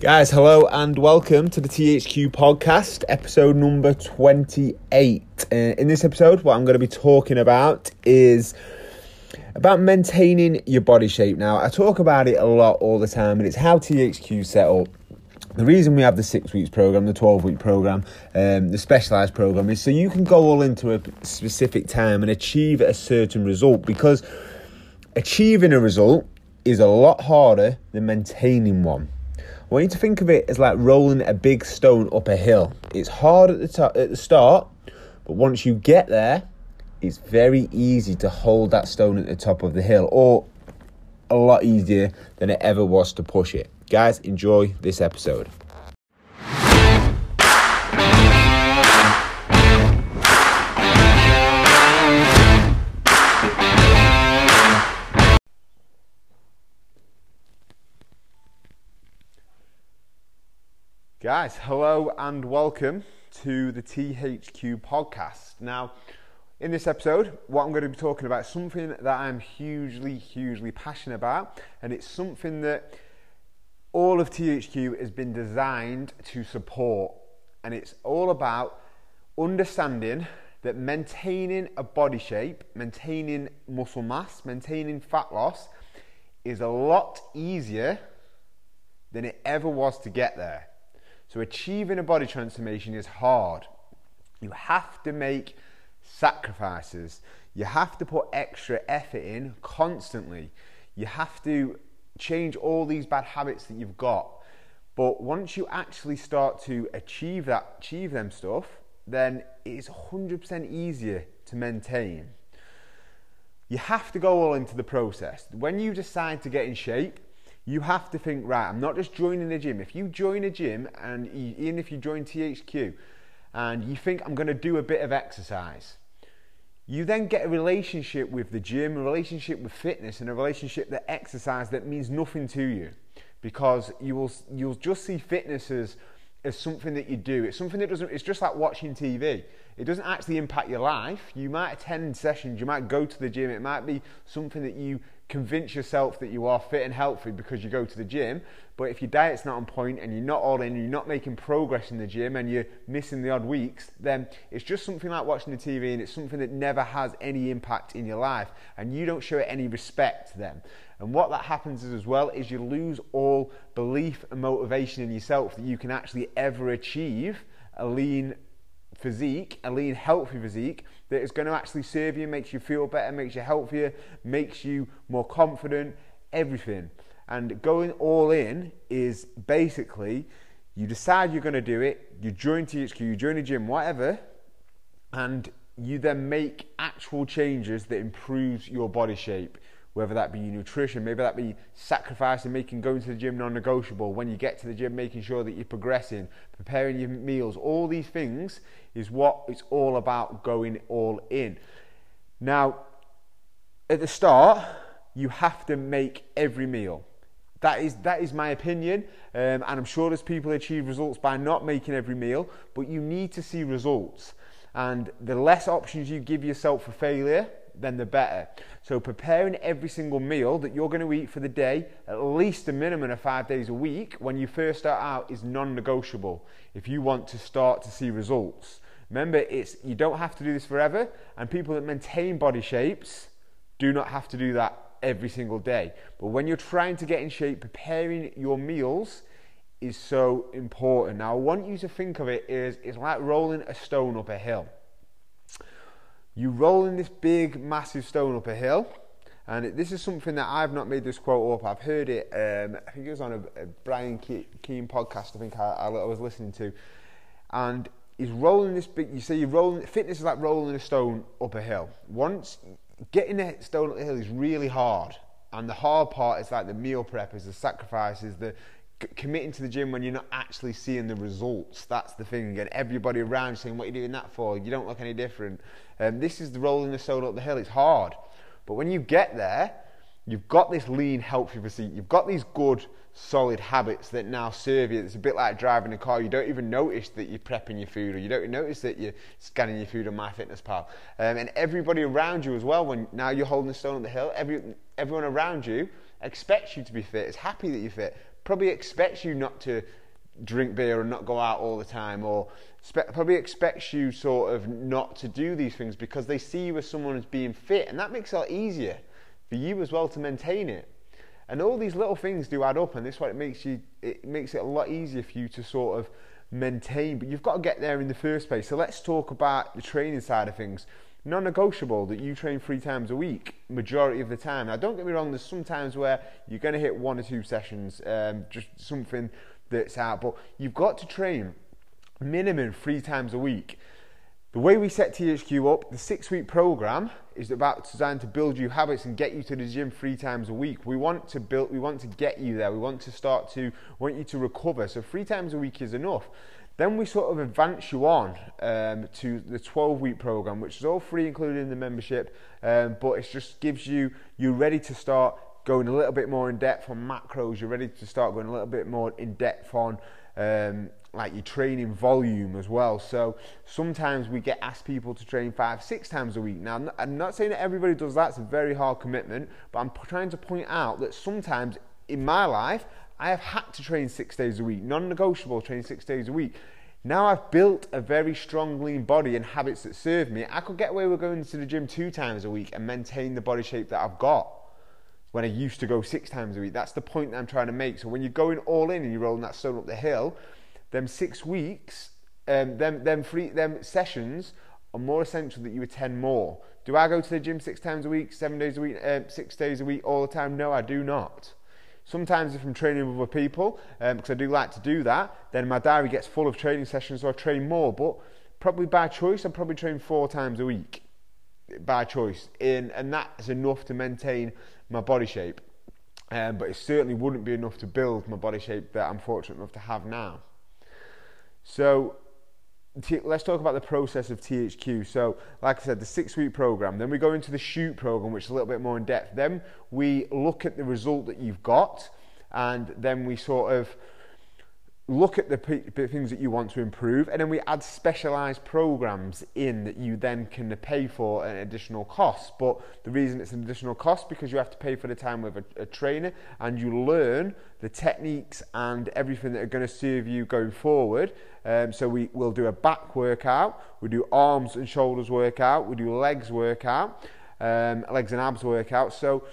Guys, hello and welcome to the THQ podcast, episode number 28. Uh, in this episode, what I'm going to be talking about is about maintaining your body shape. Now, I talk about it a lot all the time, and it's how THQ set up. The reason we have the six weeks program, the 12 week program, um, the specialized program is so you can go all into a specific time and achieve a certain result because achieving a result is a lot harder than maintaining one. I want you to think of it as like rolling a big stone up a hill. It's hard at the top, at the start, but once you get there, it's very easy to hold that stone at the top of the hill, or a lot easier than it ever was to push it. Guys, enjoy this episode. Guys, hello and welcome to the THQ podcast. Now, in this episode, what I'm going to be talking about is something that I'm hugely, hugely passionate about, and it's something that all of THQ has been designed to support, and it's all about understanding that maintaining a body shape, maintaining muscle mass, maintaining fat loss is a lot easier than it ever was to get there. So achieving a body transformation is hard. You have to make sacrifices. You have to put extra effort in constantly. You have to change all these bad habits that you've got. But once you actually start to achieve that, achieve them stuff, then it's 100% easier to maintain. You have to go all into the process. When you decide to get in shape, you have to think, right, I'm not just joining a gym. If you join a gym, and you, even if you join THQ, and you think, I'm going to do a bit of exercise, you then get a relationship with the gym, a relationship with fitness, and a relationship that exercise that means nothing to you because you will you'll just see fitness as as something that you do. It's something that doesn't. It's just like watching TV. It doesn't actually impact your life. You might attend sessions. You might go to the gym. It might be something that you convince yourself that you are fit and healthy because you go to the gym. But if your diet's not on point and you're not all in, you're not making progress in the gym and you're missing the odd weeks, then it's just something like watching the TV and it's something that never has any impact in your life and you don't show it any respect then. And what that happens is as well is you lose all belief and motivation in yourself that you can actually ever achieve a lean physique, a lean, healthy physique that is going to actually serve you, makes you feel better, makes you healthier, makes you more confident, everything. And going all in is basically you decide you're going to do it, you join THQ, you join a gym, whatever, and you then make actual changes that improves your body shape whether that be nutrition, maybe that be sacrificing making going to the gym non-negotiable, when you get to the gym making sure that you're progressing, preparing your meals, all these things is what it's all about going all in. Now, at the start, you have to make every meal. That is that is my opinion, um, and I'm sure there's people achieve results by not making every meal, but you need to see results. And the less options you give yourself for failure, then the better. So preparing every single meal that you're going to eat for the day, at least a minimum of five days a week, when you first start out, is non-negotiable. If you want to start to see results, remember, it's you don't have to do this forever, and people that maintain body shapes do not have to do that every single day. But when you're trying to get in shape, preparing your meals is so important. Now, I want you to think of it as it's like rolling a stone up a hill you rolling this big, massive stone up a hill. And it, this is something that I've not made this quote up. I've heard it. Um, I think it was on a, a Brian Keane podcast. I think I, I, I, was listening to, and he's rolling this big. You say you're rolling. Fitness is like rolling a stone up a hill. Once getting a stone up the hill is really hard, and the hard part is like the meal prep, is the sacrifices, the committing to the gym when you're not actually seeing the results. That's the thing. And everybody around saying, What are you doing that for? You don't look any different. Um, this is the rolling the stone up the hill. It's hard. But when you get there, you've got this lean, healthy physique. You've got these good, solid habits that now serve you. It's a bit like driving a car. You don't even notice that you're prepping your food or you don't notice that you're scanning your food on MyFitnessPal. Um, and everybody around you as well, when now you're holding the stone up the hill, every, everyone around you expects you to be fit, is happy that you're fit probably expects you not to drink beer and not go out all the time, or spe- probably expects you sort of not to do these things because they see you as someone who's being fit, and that makes it a lot easier for you as well to maintain it. And all these little things do add up, and this is what it makes you. It makes it a lot easier for you to sort of maintain. But you've got to get there in the first place. So let's talk about the training side of things. Non-negotiable that you train three times a week, majority of the time. Now, don't get me wrong. There's some times where you're going to hit one or two sessions, um, just something that's out. But you've got to train minimum three times a week. The way we set THQ up, the six week program is about designed to build you habits and get you to the gym three times a week. We want to build, we want to get you there. We want to start to, want you to recover. So three times a week is enough. Then we sort of advance you on um, to the 12 week program, which is all free, including in the membership. Um, but it just gives you, you're ready to start going a little bit more in depth on macros. You're ready to start going a little bit more in depth on um, like your training volume as well. So sometimes we get asked people to train five, six times a week. Now, I'm not saying that everybody does that, it's a very hard commitment, but I'm trying to point out that sometimes in my life, I have had to train six days a week, non negotiable, train six days a week. Now I've built a very strong lean body and habits that serve me. I could get away with going to the gym two times a week and maintain the body shape that I've got when I used to go six times a week. That's the point that I'm trying to make. So when you're going all in and you're rolling that stone up the hill, them six weeks, um, them them free them sessions are more essential that you attend more. Do I go to the gym six times a week, seven days a week, uh, six days a week all the time? No, I do not. Sometimes if I'm training with other people, um, because I do like to do that, then my diary gets full of training sessions, so I train more. But probably by choice, I probably train four times a week by choice, in, and that's enough to maintain my body shape. Um, but it certainly wouldn't be enough to build my body shape that I'm fortunate enough to have now. So let's talk about the process of THQ. So, like I said, the six week program. Then we go into the shoot program, which is a little bit more in depth. Then we look at the result that you've got, and then we sort of look at the, p- things that you want to improve, and then we add specialized programs in that you then can pay for an additional cost. But the reason it's an additional cost because you have to pay for the time with a, a trainer and you learn the techniques and everything that are going to serve you going forward. Um, so we will do a back workout, we do arms and shoulders workout, we do legs workout, um, legs and abs workout. So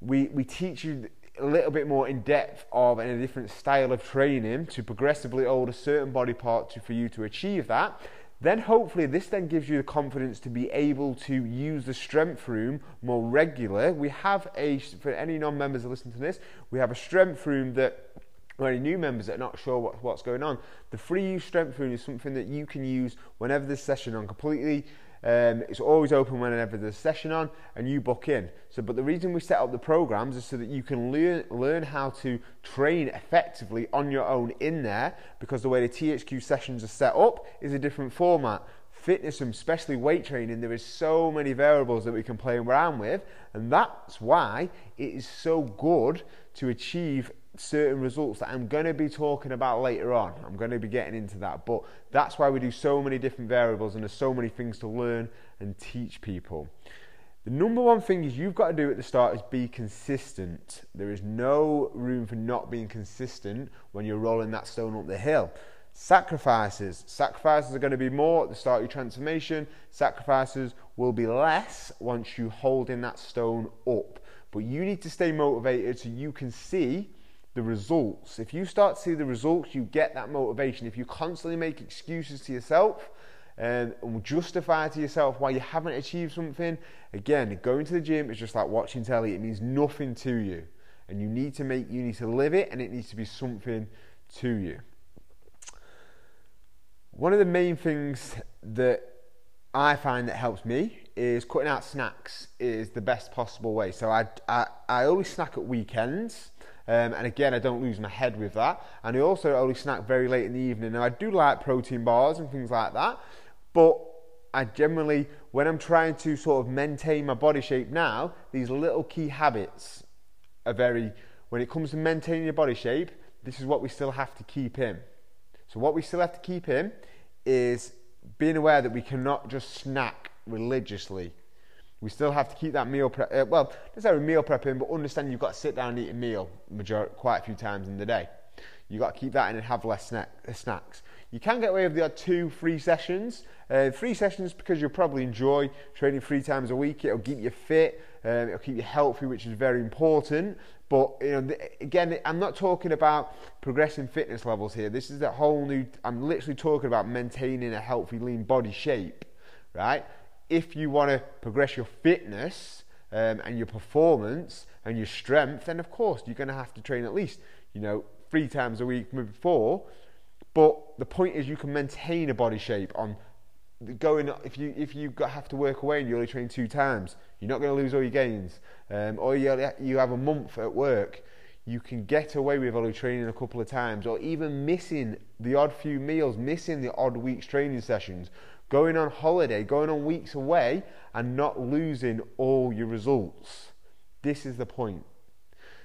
we, we teach you a little bit more in depth of and a different style of training to progressively hold a certain body part to, for you to achieve that then hopefully this then gives you the confidence to be able to use the strength room more regular. We have a for any non-members that listen to this we have a strength room that or any new members that are not sure what, what's going on. The free use strength room is something that you can use whenever this session on completely um, it's always open whenever there's a session on and you book in. So, but the reason we set up the programs is so that you can learn, learn how to train effectively on your own in there because the way the THQ sessions are set up is a different format. Fitness and especially weight training, there is so many variables that we can play around with, and that's why it is so good to achieve certain results that I'm going to be talking about later on. I'm going to be getting into that. But that's why we do so many different variables and there's so many things to learn and teach people. The number one thing is you've got to do at the start is be consistent. There is no room for not being consistent when you're rolling that stone up the hill. Sacrifices. Sacrifices are going to be more at the start of your transformation. Sacrifices will be less once you hold in that stone up. But you need to stay motivated so you can see the results. If you start to see the results, you get that motivation. If you constantly make excuses to yourself um, and justify to yourself why you haven't achieved something, again, going to the gym is just like watching telly. It means nothing to you. And you need to make, you need to live it and it needs to be something to you. One of the main things that I find that helps me is cutting out snacks is the best possible way. So I, I, I always snack at weekends. Um, and again, I don't lose my head with that. And I also only snack very late in the evening. Now, I do like protein bars and things like that, but I generally, when I'm trying to sort of maintain my body shape now, these little key habits are very, when it comes to maintaining your body shape, this is what we still have to keep in. So, what we still have to keep in is being aware that we cannot just snack religiously we still have to keep that meal prep. Uh, well, necessarily meal prepping, but understand you've got to sit down and eat a meal major- quite a few times in the day. You've got to keep that in and have less snack, uh, snacks. You can get away with the odd two free sessions. Uh, three sessions because you'll probably enjoy training three times a week. It'll keep you fit. Um, it'll keep you healthy, which is very important. But you know, again, I'm not talking about progressing fitness levels here. This is a whole new. I'm literally talking about maintaining a healthy, lean body shape, right? If you want to progress your fitness um, and your performance and your strength, then of course you're going to have to train at least, you know, three times a week, maybe four. But the point is, you can maintain a body shape on going if you if you have to work away and you only train two times, you're not going to lose all your gains. Um, or you you have a month at work, you can get away with only training a couple of times, or even missing the odd few meals, missing the odd weeks training sessions, going on holiday, going on weeks away, and not losing all your results. This is the point.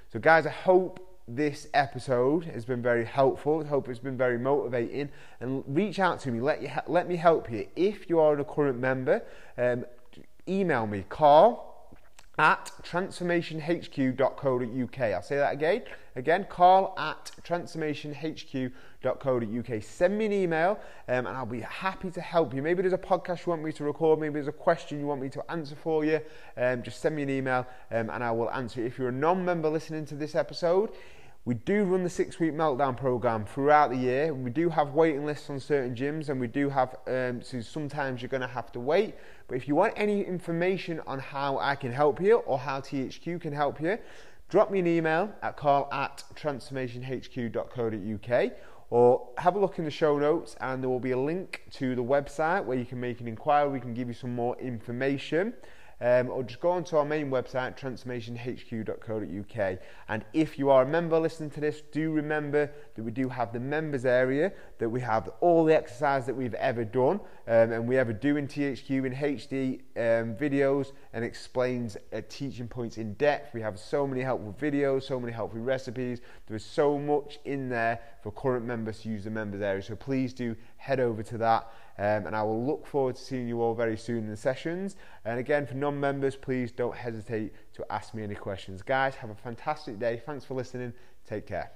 So, guys, I hope this episode has been very helpful. I hope it's been very motivating. And reach out to me. Let you let me help you. If you are a current member, um, email me. Carl at transformationhq.co.uk. I'll say that again. Again, Carl at transformationhq.co.uk. Send me an email um, and I'll be happy to help you. Maybe there's a podcast you want me to record, maybe there's a question you want me to answer for you. Um, just send me an email um, and I will answer. it. If you're a non member listening to this episode, we do run the six week meltdown program throughout the year. We do have waiting lists on certain gyms, and we do have, um, so sometimes you're going to have to wait. But if you want any information on how I can help you or how THQ can help you, drop me an email at carl at transformationhq.co.uk or have a look in the show notes and there will be a link to the website where you can make an inquiry. We can give you some more information um, or just go onto our main website, transformationhq.co.uk. And if you are a member listening to this, do remember that we do have the members area, that we have all the exercise that we've ever done um, and we ever do in THQ in HD um, videos and explains uh, teaching points in depth. We have so many helpful videos, so many helpful recipes. There is so much in there for current members to use the members area. So please do head over to that. Um, and I will look forward to seeing you all very soon in the sessions. And again, for non members, please don't hesitate to ask me any questions. Guys, have a fantastic day. Thanks for listening. Take care.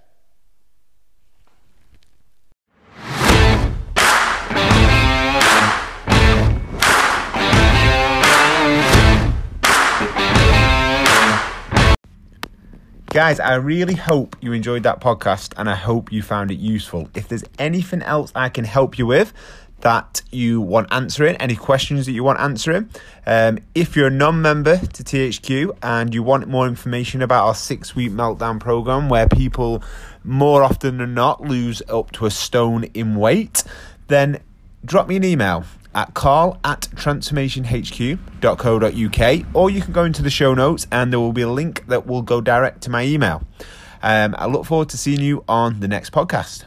Guys, I really hope you enjoyed that podcast and I hope you found it useful. If there's anything else I can help you with, that you want answering, any questions that you want answering. Um, if you're a non member to THQ and you want more information about our six week meltdown program, where people more often than not lose up to a stone in weight, then drop me an email at carl at transformationhq.co.uk or you can go into the show notes and there will be a link that will go direct to my email. Um, I look forward to seeing you on the next podcast.